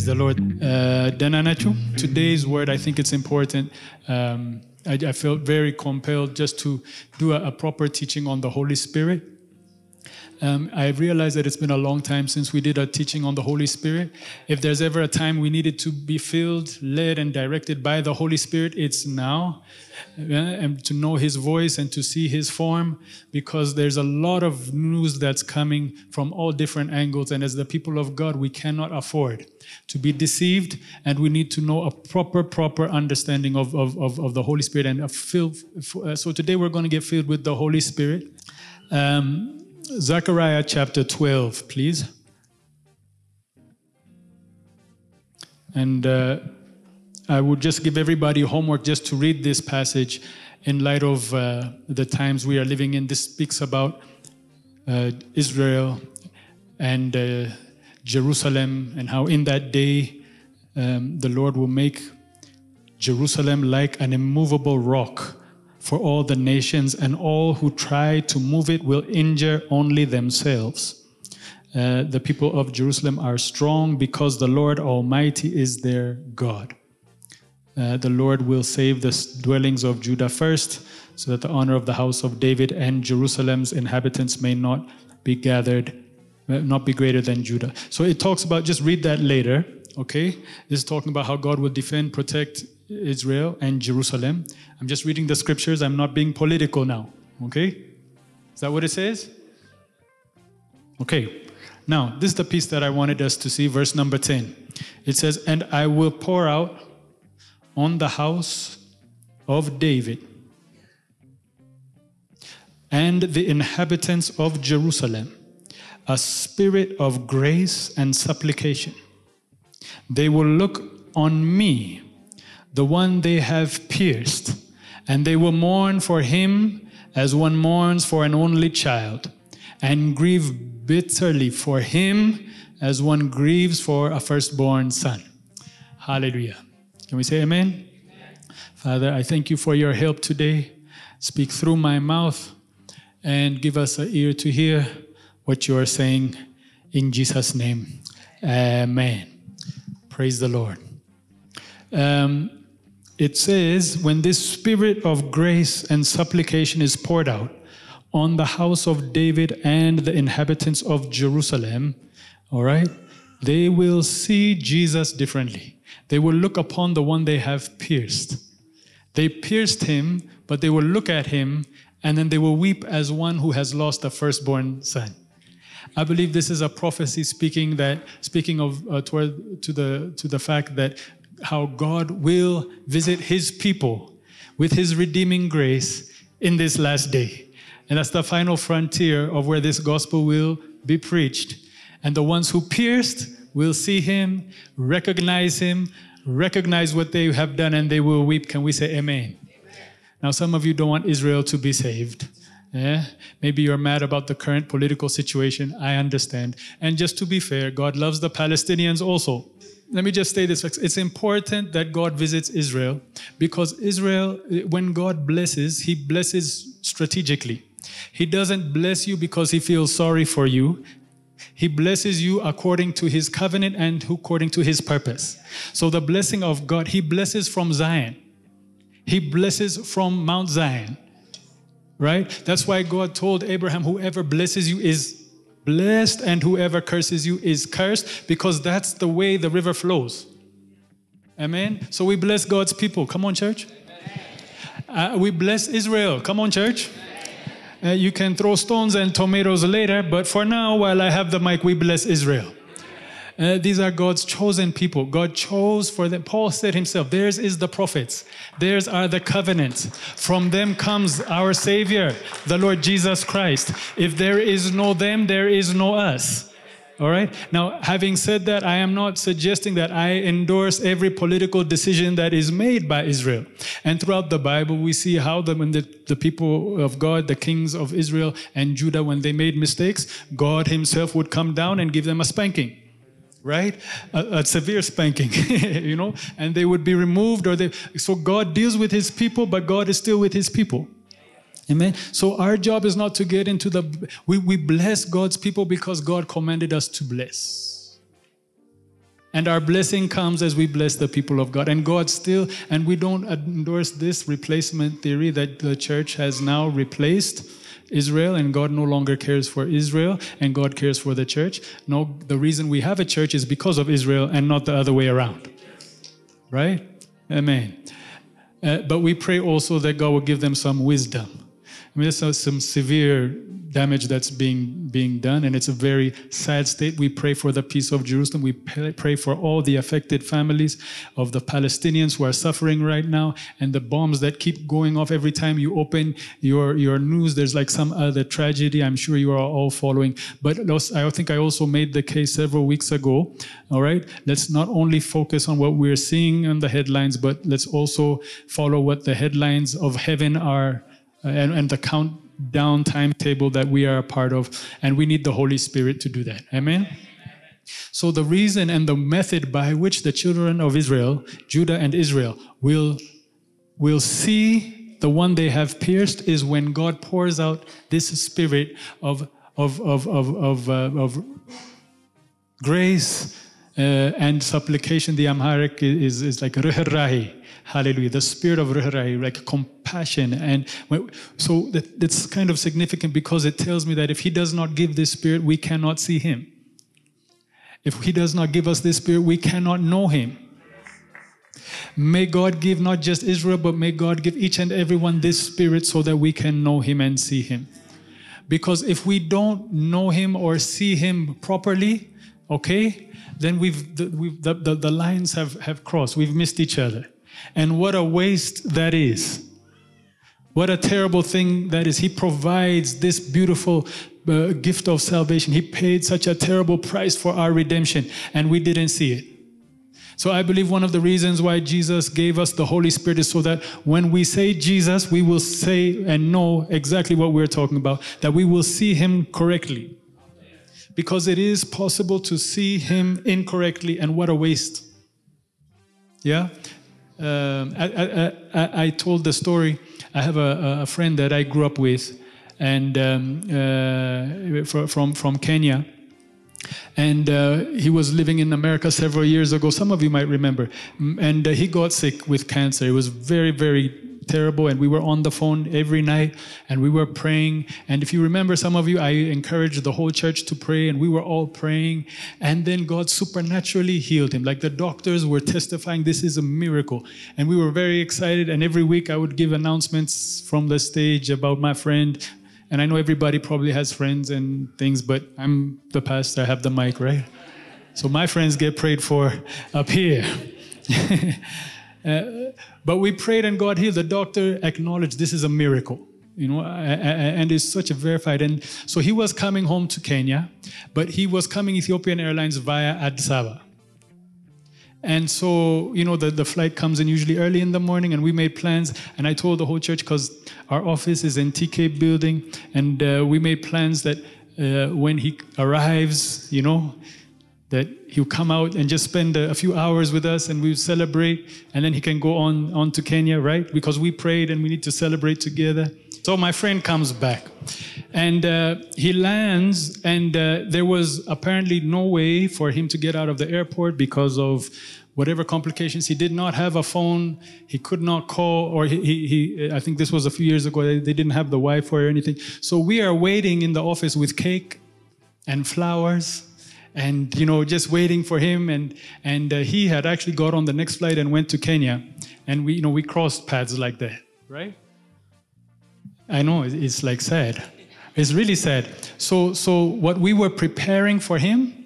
Praise the Lord. Uh, today's word, I think it's important. Um, I, I felt very compelled just to do a, a proper teaching on the Holy Spirit. Um, I realize that it's been a long time since we did a teaching on the Holy Spirit. If there's ever a time we needed to be filled, led, and directed by the Holy Spirit, it's now. And to know His voice and to see His form, because there's a lot of news that's coming from all different angles. And as the people of God, we cannot afford to be deceived, and we need to know a proper, proper understanding of, of, of, of the Holy Spirit. And a fill, uh, so today we're going to get filled with the Holy Spirit. Um, Zechariah chapter 12, please. And uh, I would just give everybody homework just to read this passage in light of uh, the times we are living in. This speaks about uh, Israel and uh, Jerusalem and how in that day um, the Lord will make Jerusalem like an immovable rock for all the nations, and all who try to move it will injure only themselves. Uh, the people of Jerusalem are strong because the Lord Almighty is their God. Uh, the Lord will save the dwellings of Judah first, so that the honor of the house of David and Jerusalem's inhabitants may not be gathered, uh, not be greater than Judah. So it talks about, just read that later, okay? This is talking about how God will defend, protect Israel and Jerusalem. I'm just reading the scriptures. I'm not being political now. Okay? Is that what it says? Okay. Now, this is the piece that I wanted us to see, verse number 10. It says, And I will pour out on the house of David and the inhabitants of Jerusalem a spirit of grace and supplication. They will look on me the one they have pierced, and they will mourn for him as one mourns for an only child, and grieve bitterly for him as one grieves for a firstborn son. Hallelujah. Can we say amen? amen? Father, I thank you for your help today. Speak through my mouth and give us an ear to hear what you are saying in Jesus' name. Amen. Praise the Lord. Um, it says, when this spirit of grace and supplication is poured out on the house of David and the inhabitants of Jerusalem, all right, they will see Jesus differently. They will look upon the one they have pierced. They pierced him, but they will look at him and then they will weep as one who has lost a firstborn son. I believe this is a prophecy speaking that speaking of uh, toward to the to the fact that how God will visit his people with his redeeming grace in this last day. And that's the final frontier of where this gospel will be preached. And the ones who pierced will see him, recognize him, recognize what they have done, and they will weep. Can we say amen? amen. Now, some of you don't want Israel to be saved. Yeah? Maybe you're mad about the current political situation. I understand. And just to be fair, God loves the Palestinians also let me just say this it's important that God visits Israel because Israel, when God blesses, He blesses strategically. He doesn't bless you because He feels sorry for you. He blesses you according to His covenant and according to His purpose. So, the blessing of God, He blesses from Zion, He blesses from Mount Zion, right? That's why God told Abraham, Whoever blesses you is Blessed, and whoever curses you is cursed, because that's the way the river flows. Amen. So we bless God's people. Come on, church. Uh, we bless Israel. Come on, church. Uh, you can throw stones and tomatoes later, but for now, while I have the mic, we bless Israel. Uh, these are God's chosen people. God chose for them. Paul said himself, theirs is the prophets, theirs are the covenants. From them comes our Savior, the Lord Jesus Christ. If there is no them, there is no us. All right. Now, having said that, I am not suggesting that I endorse every political decision that is made by Israel. And throughout the Bible, we see how the, when the, the people of God, the kings of Israel and Judah, when they made mistakes, God Himself would come down and give them a spanking right? A, a, severe spanking, you know, and they would be removed or they. So God deals with His people, but God is still with His people. Amen. So our job is not to get into the. We, we bless God's people because God commanded us to bless. And our blessing comes as we bless the people of God. And God still, and we don't endorse this replacement theory that the church has now replaced Israel and God no longer cares for Israel and God cares for the church. No, the reason we have a church is because of Israel and not the other way around. Right? Amen. Uh, but we pray also that God will give them some wisdom. I mean, there's some severe damage that's being being done. And it's a very sad state. We pray for the peace of jerusalem. We pray for all the affected families of the palestinians who are suffering right now and the bombs that keep going off every time you open your your news. There's like some other tragedy. I'm sure you are all following. But i think i also made the case several weeks ago all right? Let's not only focus on what we're seeing in the headlines but let's also follow what the headlines of heaven are uh, and, and the count down timetable that we are a part of, and we need the Holy Spirit to do that. Amen? So, the reason and the method by which the children of Israel, Judah and Israel, will, will see the one they have pierced is when God pours out this spirit of, of, of, of, of, uh, of grace uh, and supplication. The Amharic is, is like ruhrahi. Hallelujah. The spirit of ruhrahi, like compassion. And so that, that's kind of significant because it tells me that if he does not give this spirit, we cannot see him. If he does not give us this spirit, we cannot know him. May God give not just Israel, but may God give each and everyone this spirit so that we can know him and see him. Because if we don't know him or see him properly, okay, then we've, the, we've, the, the, the lines have, have crossed. We've missed each other. And what a waste that is. What a terrible thing that is. He provides this beautiful uh, gift of salvation. He paid such a terrible price for our redemption, and we didn't see it. So I believe one of the reasons why Jesus gave us the Holy Spirit is so that when we say Jesus, we will say and know exactly what we're talking about, that we will see him correctly. Because it is possible to see him incorrectly, and what a waste. Yeah? Um, I, I, I, told the story. I have a, a, friend that I grew up with, and um, uh, from from Kenya, and uh, he was living in America several years ago. Some of you might remember, and uh, he got sick with cancer. It was very very terrible and we were on the phone every night and we were praying. And if you remember some of you i encouraged the whole church to pray and we were all praying. And then god supernaturally healed him. Like the doctors were testifying this is a miracle. And we were very excited. And every week i would give announcements from the stage about my friend. And i know everybody probably has friends and things but i'm the pastor. I have the mic right? So my friends get prayed for up here Uh, but we prayed and God healed. The doctor acknowledged this is a miracle, you know, and it's such a verified. And so he was coming home to Kenya, but he was coming Ethiopian Airlines via Addis Ababa. And so, you know, the, the flight comes in usually early in the morning, and we made plans. And I told the whole church because our office is in TK building, and uh, we made plans that uh, when he arrives, you know, that he'll come out and just spend a, few hours with us and we'll celebrate and then he can go on, on to Kenya, right? Because we prayed and we need to celebrate together. So my friend comes back and uh, he lands and uh, there was apparently no way for him to get out of the airport because of whatever complications. He did not have a phone. He could not call, or he, he, he, I think this was a few years ago, they didn't have the Wi Fi or anything. So we are waiting in the office with cake and flowers and you know just waiting for him. And and uh, he had actually got on the next flight and went to Kenya. And we you know we crossed paths like that right? I know it's like sad. It's really sad. So so what we were preparing for him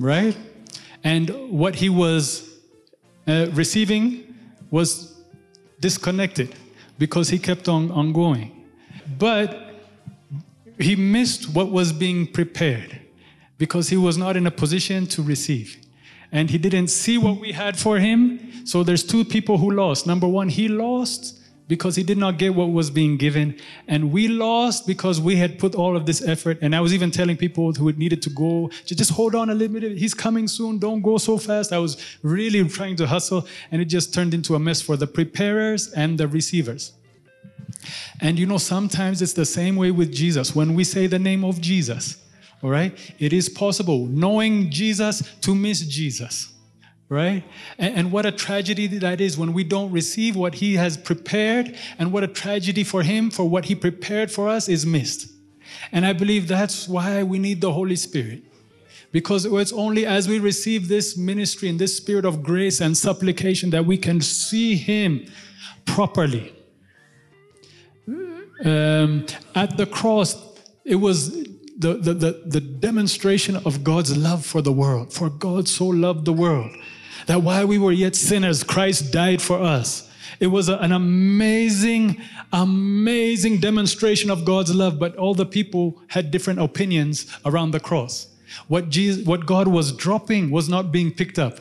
right? And what he was uh, receiving was disconnected because he kept on, on going. But he missed what was being prepared because he was not in a position to receive. And he didn't see what we had for him. So there's two people who lost. Number one, he lost because he did not get what was being given. And we lost because we had put all of this effort. And I was even telling people who needed to go, just hold on a little bit. He's coming soon. Don't go so fast. I was really trying to hustle. And it just turned into a mess for the preparers and the receivers. And you know, sometimes it's the same way with Jesus. When we say the name of Jesus, All right? It is possible, knowing Jesus, to miss Jesus. Right? And, and, what a tragedy that is when we don't receive what He has prepared, and what a tragedy for Him for what He prepared for us is missed. And I believe that's why we need the Holy Spirit. Because it's only as we receive this ministry and this spirit of grace and supplication that we can see Him properly. Um, at the cross, it was the, the, the, the demonstration of God's love for the world. For God so loved the world that while we were yet sinners, Christ died for us. It was a, an amazing, amazing demonstration of God's love, but all the people had different opinions around the cross. What, Jesus, what God was dropping was not being picked up.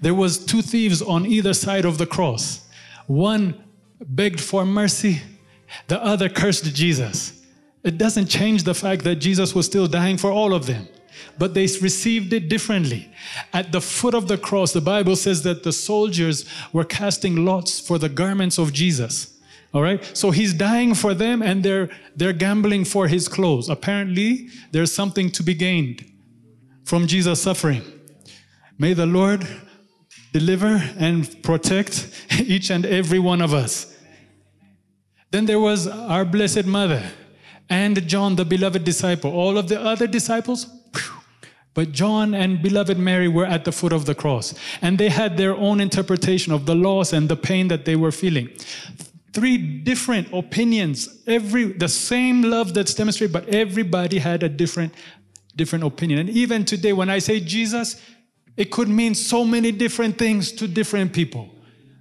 There was two thieves on either side of the cross. One begged for mercy, the other cursed Jesus. It doesn't change the fact that Jesus was still dying for all of them, but they received it differently. At the foot of the cross, the Bible says that the soldiers were casting lots for the garments of Jesus. All right? So he's dying for them and they're they're gambling for his clothes. Apparently, there's something to be gained from Jesus' suffering. May the Lord deliver and protect each and every one of us. Then there was our Blessed Mother and John, the beloved disciple. All of the other disciples, but John and beloved Mary were at the foot of the cross, and they had their own interpretation of the loss and the pain that they were feeling. Three different opinions, every the same love that's demonstrated, but everybody had a different, different opinion. And even today, when I say Jesus, it could mean so many different things to different people,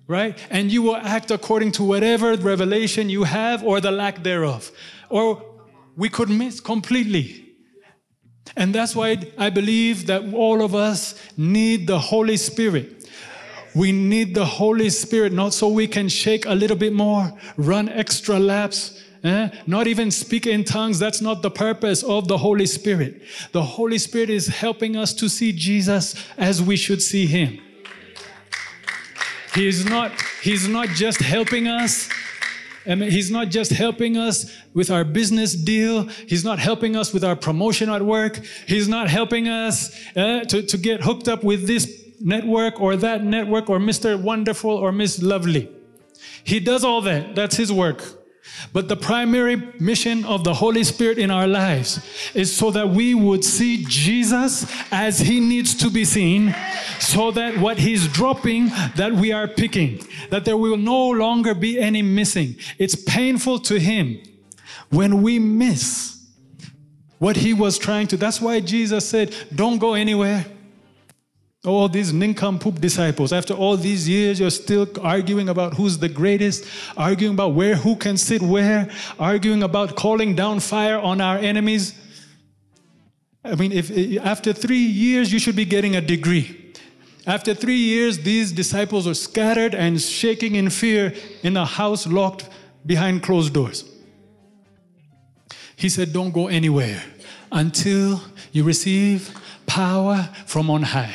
right? And you will act according to whatever revelation you have or the lack thereof. Or we could miss completely. And that's why I believe that all of us need the Holy Spirit. We need the Holy Spirit, not so we can shake a little bit more, run extra laps, eh? not even speak in tongues. That's not the purpose of the Holy Spirit. The Holy Spirit is helping us to see Jesus as we should see Him. He's not, he's not just helping us and he's not just helping us with our business deal. He's not helping us with our promotion at work. He's not helping us uh, to, to get hooked up with this network or that network or Mr. Wonderful or Miss Lovely. He does all that. That's his work. But the primary mission of the Holy Spirit in our lives is so that we would see Jesus as he needs to be seen, so that what he's dropping, that we are picking, that there will no longer be any missing. It's painful to him when we miss what he was trying to. That's why Jesus said, Don't go anywhere. All these nincompoop disciples, after all these years, you're still arguing about who's the greatest, arguing about where, who can sit where, arguing about calling down fire on our enemies. I mean, if after three years, you should be getting a degree. After three years, these disciples are scattered and shaking in fear in a house locked behind closed doors. He said, Don't go anywhere until you receive power from on high.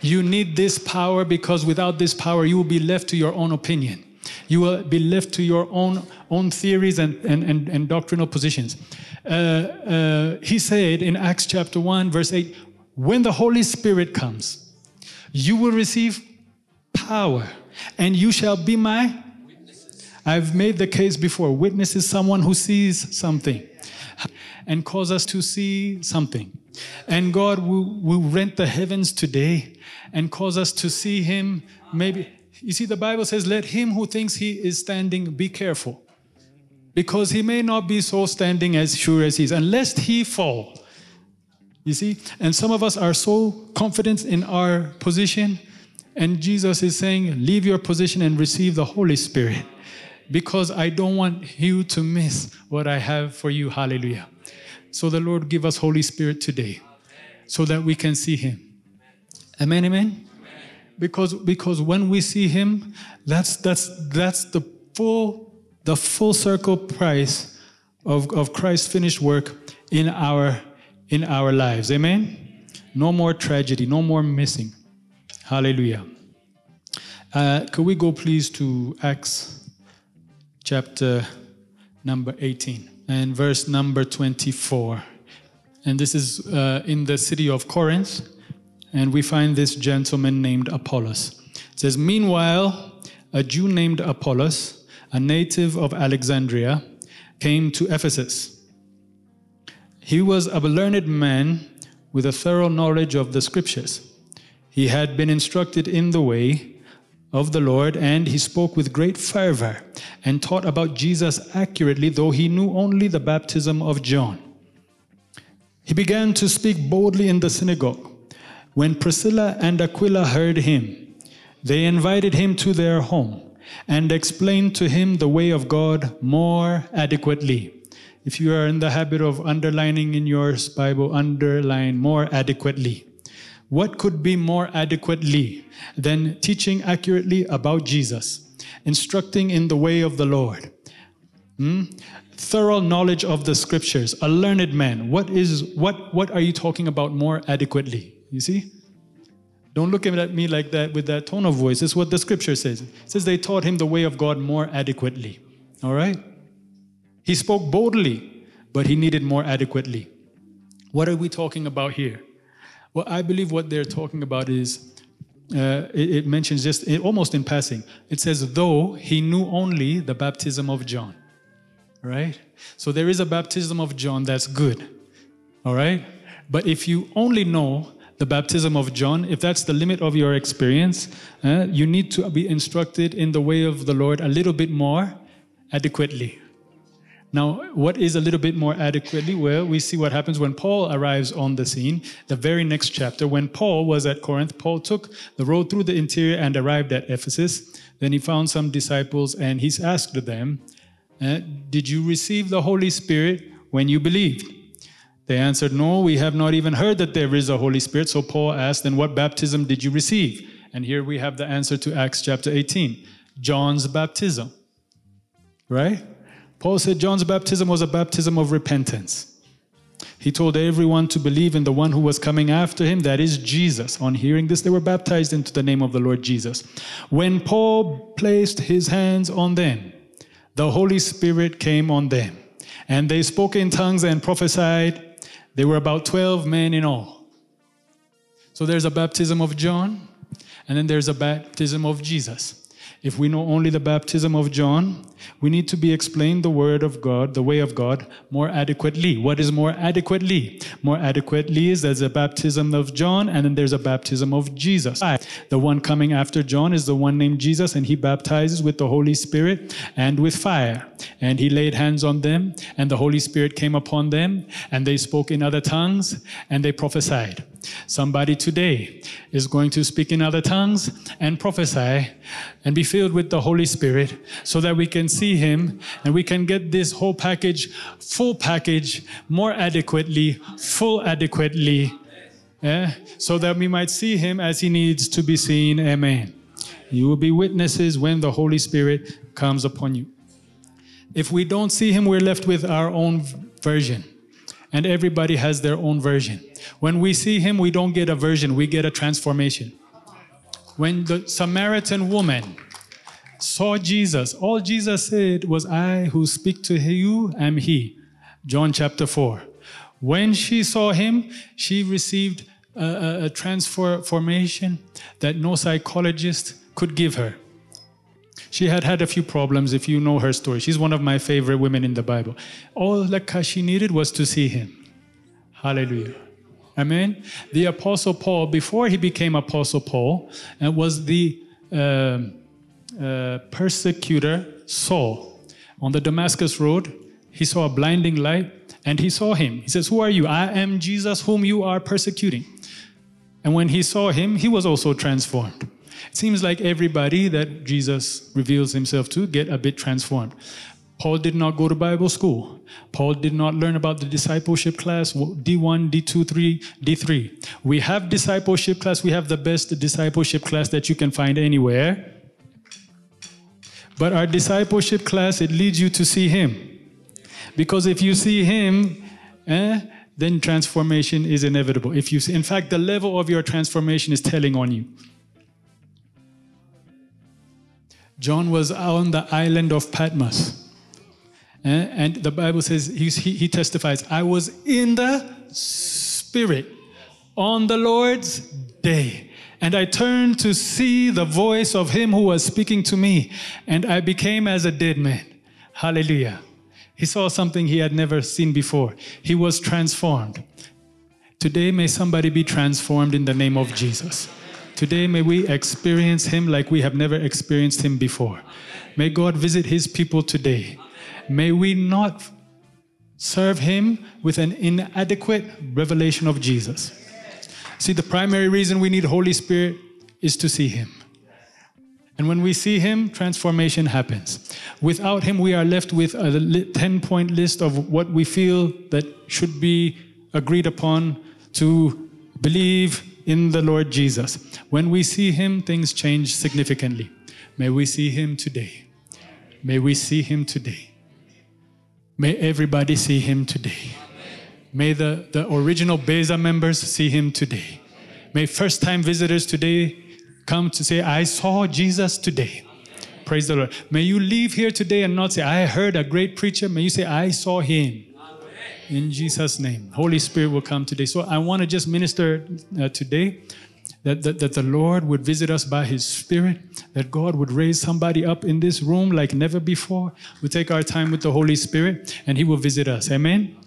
You need this power because without this power, you will be left to your own opinion. You will be left to your own, own theories and, and, and, and doctrinal positions. Uh, uh, he said in Acts chapter 1, verse 8, when the Holy Spirit comes, you will receive power and you shall be my. Witnesses. I've made the case before. Witness is someone who sees something and cause us to see something. And God will, rent the heavens today and cause us to see Him. Maybe, you see, the Bible says, let him who thinks he is standing be careful. Because he may not be so standing as sure as he is, unless he fall. You see? And some of us are so confident in our position, and Jesus is saying, Leave your position and receive the Holy Spirit. Because I don't want you to miss what I have for you. Hallelujah. So the Lord give us Holy Spirit today so that we can see him. Amen, amen. Because because when we see him, that's that's that's the full the full circle price of, of Christ's finished work in our in our lives. Amen. No more tragedy, no more missing. Hallelujah. Uh, could we go please to Acts chapter number 18? And verse number 24. and this is uh, in the city of Corinth, and we find this gentleman named Apollos. It says, Meanwhile, a Jew named Apollos, a native of Alexandria, came to Ephesus. He was a learned man with a thorough knowledge of the scriptures. He had been instructed in the way of the Lord, and he spoke with great fervor and taught about Jesus accurately, though he knew only the baptism of John. He began to speak boldly in the synagogue. When Priscilla and Aquila heard him, they invited him to their home and explained to him the way of God more adequately. If you are in the habit of underlining in your Bible, underline more adequately. What could be more adequately than teaching accurately about Jesus, instructing in the way of the Lord? Hmm? Thorough knowledge of the scriptures, a learned man. What is what what are you talking about more adequately? You see? Don't look at me like that with that tone of voice. It's what the scripture says. It says they taught him the way of God more adequately. All right? He spoke boldly, but he needed more adequately. What are we talking about here? Well, I believe what they're talking about is uh, it, it, mentions just it, almost in passing. It says, though he knew only the baptism of John. Right? So there is a baptism of John that's good. All right? But if you only know the baptism of John, if that's the limit of your experience, uh, you need to be instructed in the way of the Lord a little bit more adequately. Now, what is a little bit more adequately? Well, we see what happens when Paul arrives on the scene. The very next chapter, when Paul was at Corinth, Paul took the road through the interior and arrived at Ephesus. Then he found some disciples and he's asked them, uh, Did you receive the Holy Spirit when you believed? They answered, No, we have not even heard that there is a Holy Spirit. So Paul asked, Then what baptism did you receive? And here we have the answer to Acts chapter 18 John's baptism. Right? Paul said John's baptism was a baptism of repentance. He told everyone to believe in the one who was coming after him, that is Jesus. On hearing this, they were baptized into the name of the Lord Jesus. When Paul placed his hands on them, the Holy Spirit came on them, and they spoke in tongues and prophesied. There were about 12 men in all. So there's a baptism of John, and then there's a baptism of Jesus. If we know only the baptism of John, we need to be explained the word of God, the way of God, more adequately. What is more adequately? More adequately is there's a baptism of John and then there's a baptism of Jesus. The one coming after John is the one named Jesus, and he baptizes with the Holy Spirit and with fire. And he laid hands on them, and the Holy Spirit came upon them, and they spoke in other tongues, and they prophesied. Somebody today is going to speak in other tongues and prophesy and be filled with the Holy Spirit so that we can see Him and we can get this whole package, full package, more adequately, full adequately, yeah? so that we might see Him as He needs to be seen. Amen. You will be witnesses when the Holy Spirit comes upon you. If we don't see Him, we're left with our own version. And everybody has their own version. When we see Him, we don't get a version, we get a transformation. When the Samaritan woman saw Jesus, all Jesus said was, I who speak to you am He. John chapter 4. When she saw Him, she received a, a, transformation that no psychologist could give her. She had had a few problems, if you know her story. She's one of my favorite women in the Bible. All that she needed was to see him. Hallelujah. Amen. The Apostle Paul, before he became Apostle Paul, uh, was the uh, uh, persecutor Saul. On the Damascus Road, he saw a blinding light and he saw him. He says, Who are you? I am Jesus, whom you are persecuting. And when he saw him, he was also transformed. It seems like everybody that Jesus reveals himself to get a bit transformed. Paul did not go to Bible school. Paul did not learn about the discipleship class, D1, D2, 3, D3. We have discipleship class. We have the best discipleship class that you can find anywhere. But our discipleship class, it leads you to see him. Because if you see him, eh, then transformation is inevitable. If you see, in fact, the level of your transformation is telling on you. John was on the island of Patmos Eh, And the Bible says, he, he, he testifies, I was in the Spirit on the Lord's day. And I turned to see the voice of him who was speaking to me, and I became as a dead man. Hallelujah. He saw something he had never seen before. He was transformed. Today, may somebody be transformed in the name of Jesus. Today, may we experience him like we have never experienced him before. May God visit his people today. May we not serve him with an inadequate revelation of Jesus. See, the primary reason we need Holy Spirit is to see him. And when we see him, transformation happens. Without him, we are left with a 10 point list of what we feel that should be agreed upon to believe in the Lord Jesus. When we see him, things change significantly. May we see him today. May we see him today. May everybody see him today. May the, the original Beza members see him today. May first time visitors today come to say, I saw Jesus today. Praise the Lord. May you leave here today and not say, I heard a great preacher. May you say, I saw him. In Jesus' name. Holy Spirit will come today. So I want to just minister uh, today that, that, that the Lord would visit us by His Spirit, that God would raise somebody up in this room like never before. We take our time with the Holy Spirit and He will visit us. Amen.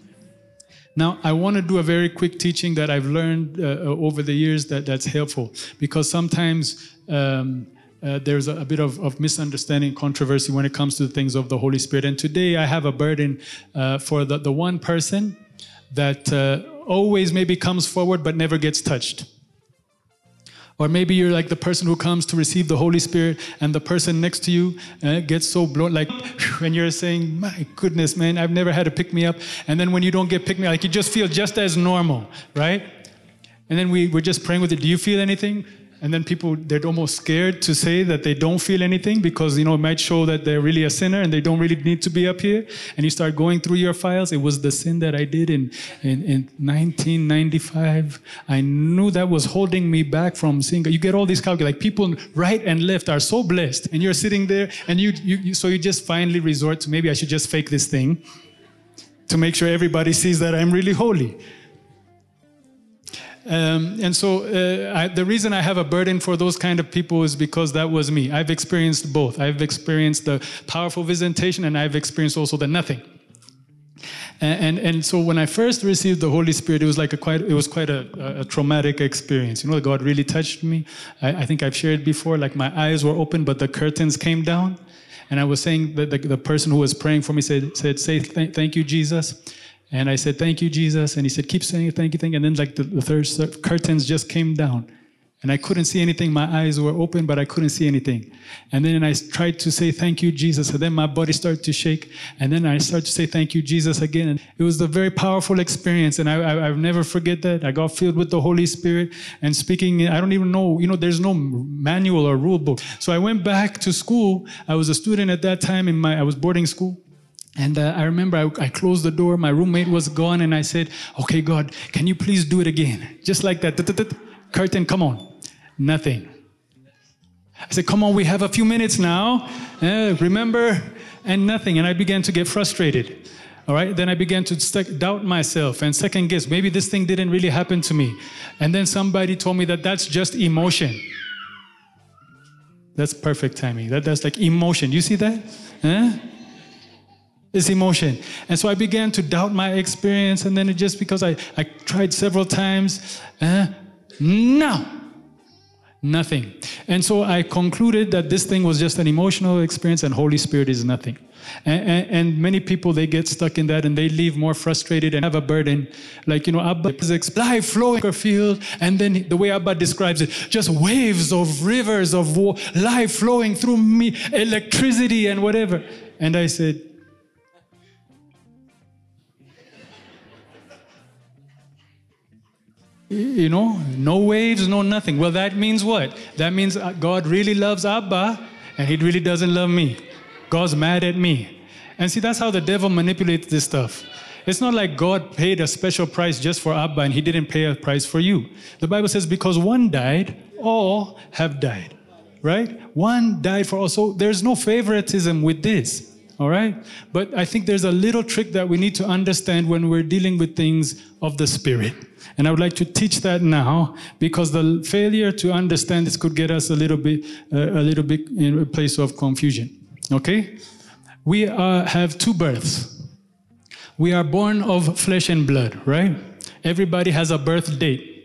Now, I want to do a very quick teaching that I've learned uh, over the years that, that's helpful because sometimes um, uh, there's a, a bit of, of, misunderstanding, controversy when it comes to the things of the Holy Spirit. And today I have a burden uh, for the, the one person that uh, always maybe comes forward but never gets touched. Or maybe you're like the person who comes to receive the Holy Spirit, and the person next to you uh, gets so blown, like, and you're saying, My goodness, man, I've never had to pick me up. And then when you don't get picked me up, like you just feel just as normal, right? And then we, we're just praying with it. Do you feel anything? And then people, they're almost scared to say that they don't feel anything because, you know, it might show that they're really a sinner and they don't really need to be up here. And you start going through your files. It was the sin that I did in, in, in 1995. I knew that was holding me back from seeing. You get all these calculations. Like people right and left are so blessed. And you're sitting there and you, you, you, so you just finally resort to maybe I should just fake this thing to make sure everybody sees that I'm really holy. Um, and so uh, I, the reason I have a burden for those kind of people is because that was me. I've experienced both. I've experienced the powerful visitation and I've experienced also the nothing. And, and, and so when I first received the Holy Spirit, it was like a quite it was quite a, a traumatic experience. You know, God really touched me. I, I, think I've shared before. Like my eyes were open, but the curtains came down, and I was saying that the, the person who was praying for me said said say th- thank you Jesus, and I said, Thank you, Jesus. And he said, Keep saying thank you, thank you. And then, like, the, the third curtains just came down. And I couldn't see anything. My eyes were open, but I couldn't see anything. And then I tried to say, Thank you, Jesus. And then my body started to shake. And then I started to say, Thank you, Jesus, again. It was a very powerful experience. And I, I, I'll never forget that. I got filled with the Holy Spirit and speaking. I don't even know, you know, there's no manual or rule book. So I went back to school. I was a student at that time in my, I was boarding school. And uh, I remember I, I, closed the door, my roommate was gone, and I said, Okay, God, can you please do it again? Just like that. Curtain, come on. Nothing. I said, Come on, we have a few minutes now. Uh, remember? And nothing. And I began to get frustrated. All right. Then I began to st- doubt myself and second guess. Maybe this thing didn't really happen to me. And then somebody told me that that's just emotion. That's perfect timing. That, that's like emotion. You see that? Huh? It's emotion. And so I began to doubt my experience. And then it just because I, I tried several times, uh, no, nothing. And so I concluded that this thing was just an emotional experience and Holy Spirit is nothing. And, and, and, many people, they get stuck in that and they leave more frustrated and have a burden. Like, you know, Abba is life flowing a field. And then the way Abba describes it, just waves of rivers of life flowing through me, electricity and whatever. And I said, You know, no waves, no nothing. Well, that means what? That means uh, God really loves Abba and he really doesn't love me. God's mad at me. And see, that's how the devil manipulates this stuff. It's not like God paid a special price just for Abba and he didn't pay a price for you. The Bible says, because one died, all have died. Right? One died for all. So there's no favoritism with this. All right? But I think there's a little trick that we need to understand when we're dealing with things of the Spirit. And I would like to teach that now because the failure to understand this could get us a little bit, uh, a little bit in a place of confusion. Okay? We uh, have two births. We are born of flesh and blood, right? Everybody has a birth date.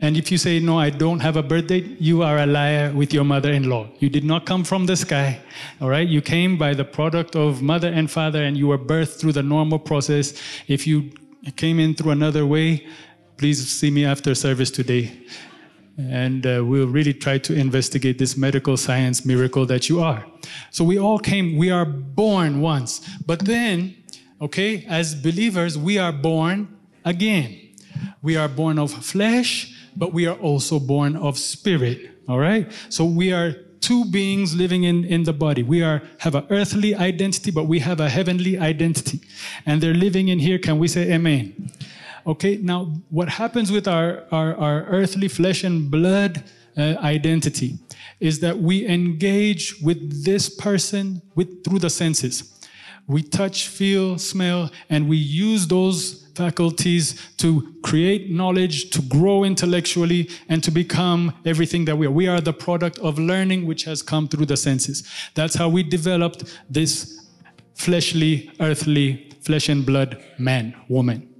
And if you say, No, I don't have a birth date, you are a liar with your mother in law. You did not come from the sky, all right? You came by the product of mother and father, and you were birthed through the normal process. If you came in through another way, please see me after service today. And uh, we'll really try to investigate this medical science miracle that you are. So we all came, we are born once. But then, okay, as believers, we are born again. We are born of flesh, but we are also born of spirit. All right? So we are two beings living in, in the body. We are have an earthly identity, but we have a heavenly identity. And they're living in here. Can we say amen? Okay, now what happens with our, our, our earthly flesh and blood uh, identity is that we engage with this person with through the senses. We touch, feel, smell, and we use those faculties to create knowledge, to grow intellectually, and to become everything that we are. We are the product of learning which has come through the senses. That's how we developed this fleshly, earthly, flesh and blood man, woman.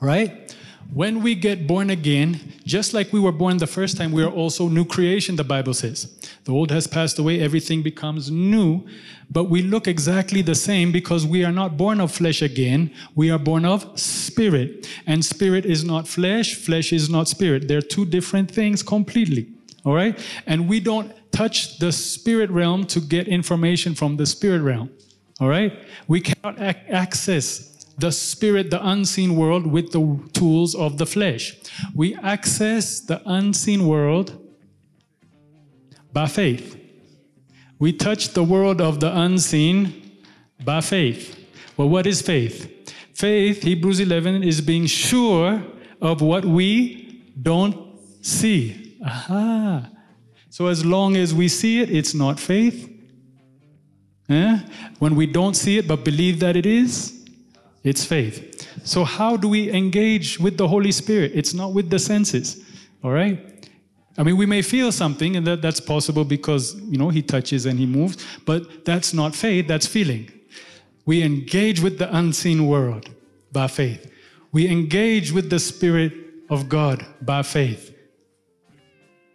Right? When we get born again, just like we were born the first time, we are also new creation, the Bible says. The old has passed away, everything becomes new, but we look exactly the same because we are not born of flesh again, we are born of spirit. And spirit is not flesh, flesh is not spirit. They're two different things completely. All right? And we don't touch the spirit realm to get information from the spirit realm. All right? We cannot ac- access the spirit, the unseen world, with the tools of the flesh. We access the unseen world by faith. We touch the world of the unseen by faith. Well, what is faith? Faith, Hebrews 11, is being sure of what we don't see. Aha. So as long as we see it, it's not faith. Eh? When we don't see it but believe that it is, it's faith. So, how do we engage with the Holy Spirit? It's not with the senses, all right? I mean, we may feel something, and that, that's possible because, you know, He touches and He moves, but that's not faith, that's feeling. We engage with the unseen world by faith. We engage with the Spirit of God by faith.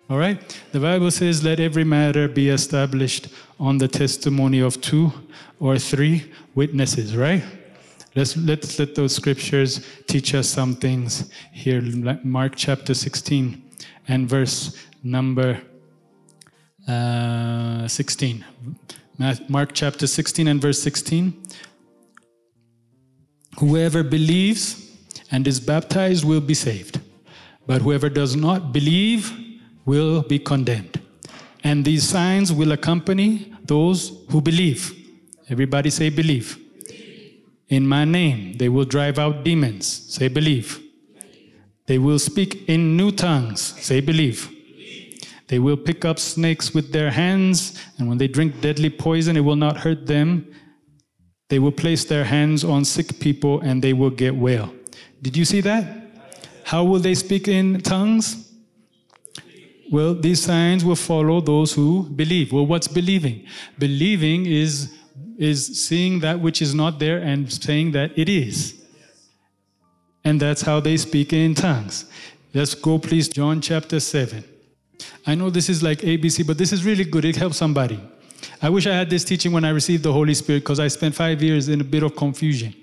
All right? The Bible says, let every matter be established on the testimony of two or three witnesses, right? Let's, let's let those scriptures teach us some things here. Mark chapter 16 and verse number uh, 16. Mark chapter 16 and verse 16. Whoever believes and is baptized will be saved, but whoever does not believe will be condemned. And these signs will accompany those who believe. Everybody say, believe. In my name, they will drive out demons. Say, believe. They will speak in new tongues. Say, believe. They will pick up snakes with their hands, and when they drink deadly poison, it will not hurt them. They will place their hands on sick people, and they will get well. Did you see that? How will they speak in tongues? Well, these signs will follow those who believe. Well, what's believing? Believing is is seeing that which is not there and saying that it is. And that's how they speak in tongues. Let's go, please, John chapter 7. I know this is like ABC, but this is really good. It helps somebody. I wish I had this teaching when I received the Holy Spirit because I spent five years in a bit of confusion.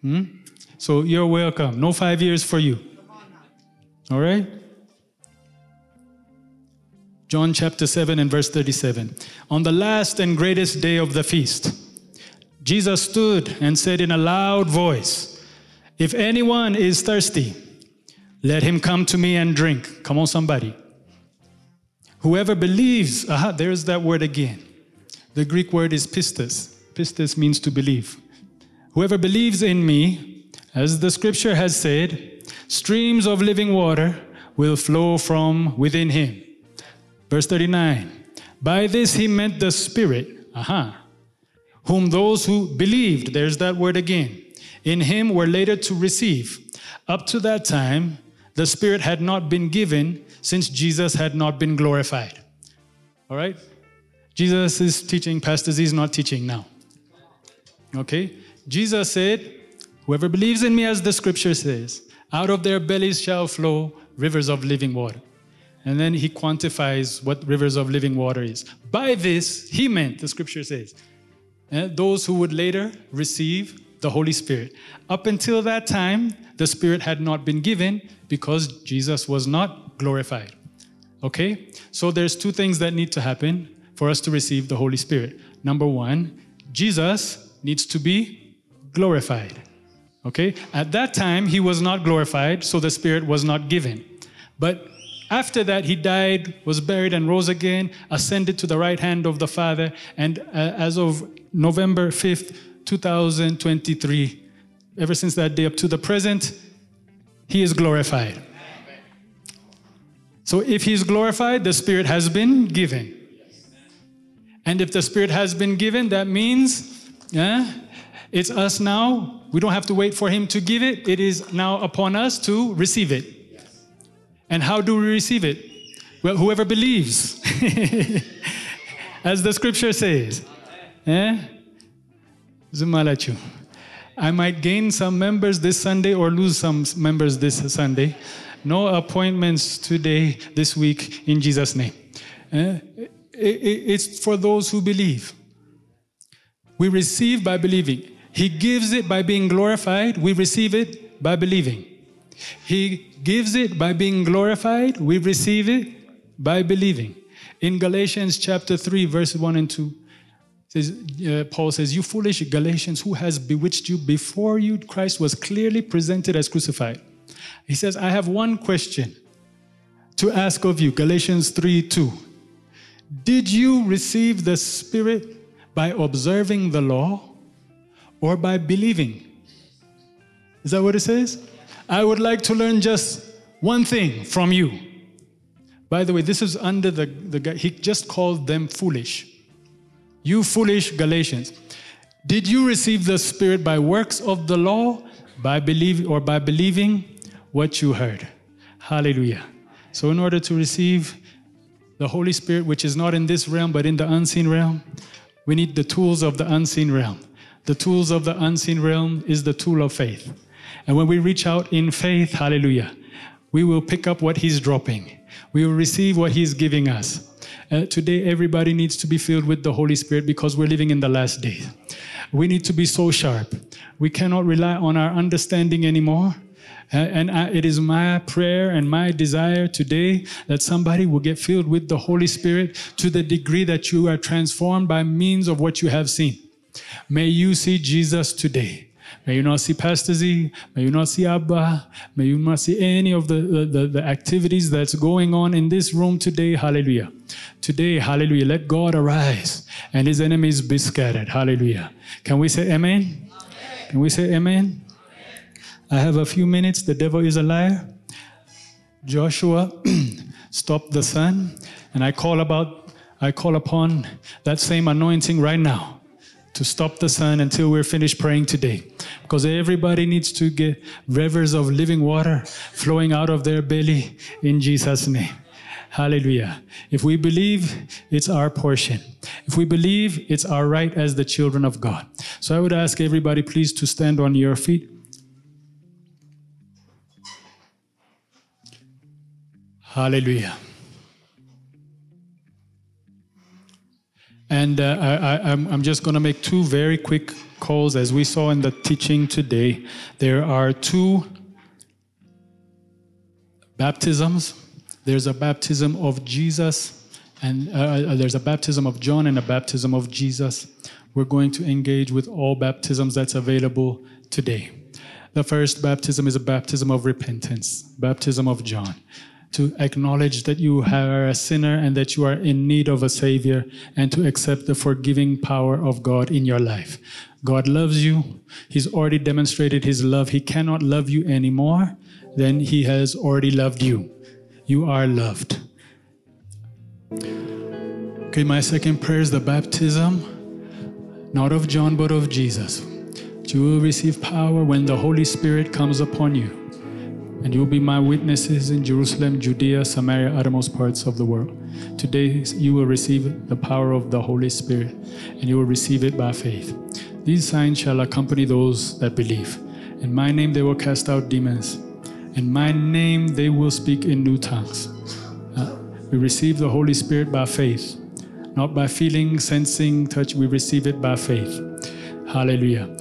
Hmm? So you're welcome. No five years for you. All right? John chapter 7 and verse 37. On the last and greatest day of the feast, Jesus stood and said in a loud voice, If anyone is thirsty, let him come to me and drink. Come on, somebody. Whoever believes, aha, there's that word again. The Greek word is pistis. Pistis means to believe. Whoever believes in me, as the scripture has said, streams of living water will flow from within him. Verse 39. By this he meant the Spirit, aha, whom those who believed, there's that word again, in him were later to receive. Up to that time, the Spirit had not been given since Jesus had not been glorified. All right? Jesus is teaching, Pastor Z is not teaching now. Okay? Jesus said, Whoever believes in me, as the scripture says, out of their bellies shall flow rivers of living water. And then he quantifies what rivers of living water is. By this, he meant, the scripture says, eh, those who would later receive the Holy Spirit. Up until that time, the Spirit had not been given because Jesus was not glorified. Okay? So there's two things that need to happen for us to receive the Holy Spirit. Number one, Jesus needs to be glorified. Okay? At that time, he was not glorified, so the Spirit was not given. But after that, he died, was buried, and rose again, ascended to the right hand of the Father. And uh, as of November 5th, 2023, ever since that day up to the present, he is glorified. So if he is glorified, the Spirit has been given. And if the Spirit has been given, that means yeah, it's us now. We don't have to wait for him to give it. It is now upon us to receive it. And how do we receive it? Well, whoever believes, as the scripture says. Eh? Zumalachu. I might gain some members this Sunday or lose some members this Sunday. No appointments today, this week, in Jesus' name. Eh? It's for those who believe. We receive by believing. He gives it by being glorified. We receive it by believing. He gives it by being glorified. We receive it by believing. In Galatians chapter 3, verse 1 and 2, says, uh, Paul says, You foolish Galatians, who has bewitched you? Before you, Christ was clearly presented as crucified. He says, I have one question to ask of you. Galatians 3 2. Did you receive the Spirit by observing the law or by believing? Is that what it says? I would like to learn just one thing from you. By the way, this is under the, the he just called them foolish. You foolish Galatians. Did you receive the Spirit by works of the law, by believing or by believing what you heard? Hallelujah. So, in order to receive the Holy Spirit, which is not in this realm but in the unseen realm, we need the tools of the unseen realm. The tools of the unseen realm is the tool of faith. And when we reach out in faith, hallelujah, we will pick up what He's dropping. We will receive what He's giving us. Uh, today, everybody needs to be filled with the Holy Spirit because we're living in the last days. We need to be so sharp. We cannot rely on our understanding anymore. Uh, and I, it is my prayer and my desire today that somebody will get filled with the Holy Spirit to the degree that you are transformed by means of what you have seen. May you see Jesus today. May you not see Pastor Z. May you not see Abba. May you not see any of the, the, the, activities that's going on in this room today. Hallelujah. Today, hallelujah. Let God arise and his enemies be scattered. Hallelujah. Can we say amen? amen. Can we say amen? amen? I have a few minutes. The devil is a liar. Joshua stop the sun. And I call about I call upon that same anointing right now to stop the sun until we're finished praying today. Because everybody needs to get rivers of living water flowing out of their belly in Jesus' name. Hallelujah. If we believe, it's our portion. If we believe, it's our right as the children of God. So I would ask everybody, please, to stand on your feet. Hallelujah. And uh, I, am just going to make two very quick calls. As we saw in the teaching today, there are two baptisms. There's a baptism of Jesus, and uh, uh, there's a baptism of John and a baptism of Jesus. We're going to engage with all baptisms that's available today. The first baptism is a baptism of repentance, baptism of John to acknowledge that you are a sinner and that you are in need of a Savior and to accept the forgiving power of God in your life. God loves you. He's already demonstrated His love. He cannot love you anymore than He has already loved you. You are loved. Okay, my second prayer is the baptism not of John, but of Jesus. You will receive power when the Holy Spirit comes upon you. And you will be my witnesses in Jerusalem, Judea, Samaria, uttermost parts of the world. Today, you will receive the power of the Holy Spirit, and you will receive it by faith. These signs shall accompany those that believe. In my name, they will cast out demons. In my name, they will speak in new tongues. Uh, we receive the Holy Spirit by faith, not by feeling, sensing, touch. We receive it by faith. Hallelujah.